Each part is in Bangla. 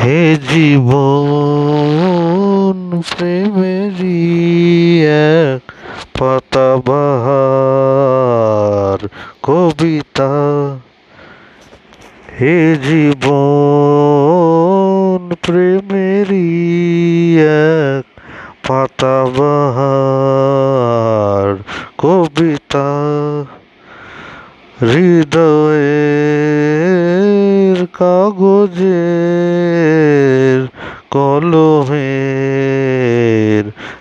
হে জীবন প্রেমেরই এক পাতাবাহার কবিতা হে জীবন প্রেমেরই এক পাতাবাহার কবিতা। হৃদয়ের কাগজের কলমের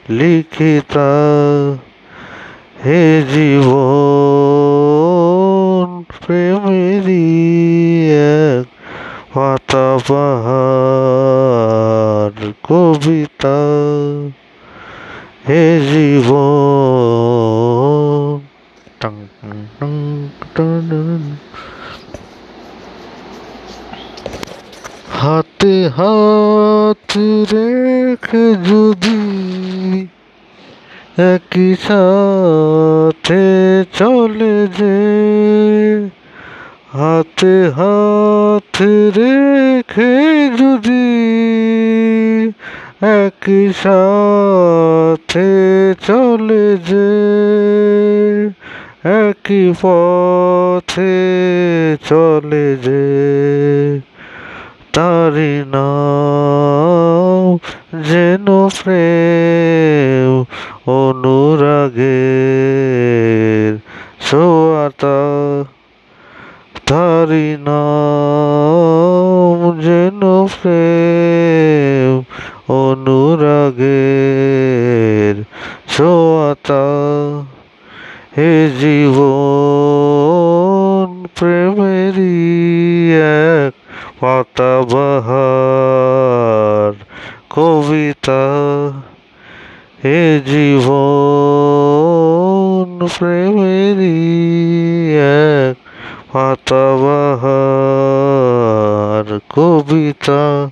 লিখিতা হে জীবন পাতাবাহার কবিতা হে জীবন টং টং টং টং। হাতে হাত রেখে যদি একই সাথে চলে যে হাতে হাত রেখে যদি একই সাথে চলে যে, একই পথে চলে যে তারি যেন প্রেম অনুরাগের সোয়াতা তারি নাম যেন প্রেম অনুরাগের সোয়াতা হে জীবন প্রেমেরই এক পাতাবাহার কবিতা। হে জীবন প্রেমেরই এক পাতাবাহার কবিতা।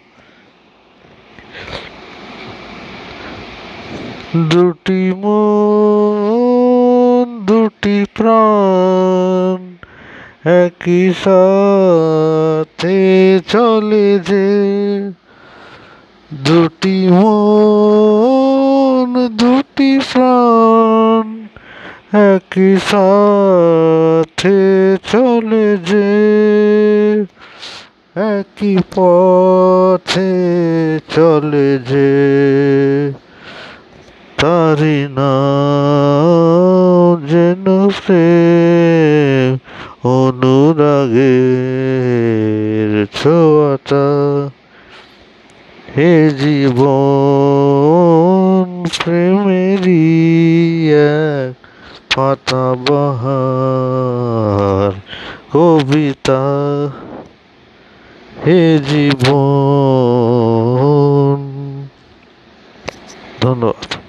দুটি মন, দুটি প্রাণ একই সাথে চলে যে। দুটি মন, দুটি প্রাণ একই সাথে চলে যে একই পথে চলে যে তারি না যেন প্রেম অনুরাগের ছোঁয়াটা। হে জীবন প্রেমেরই এক পাতাবাহার কবিতা হে জীবন। ধন্যবাদ।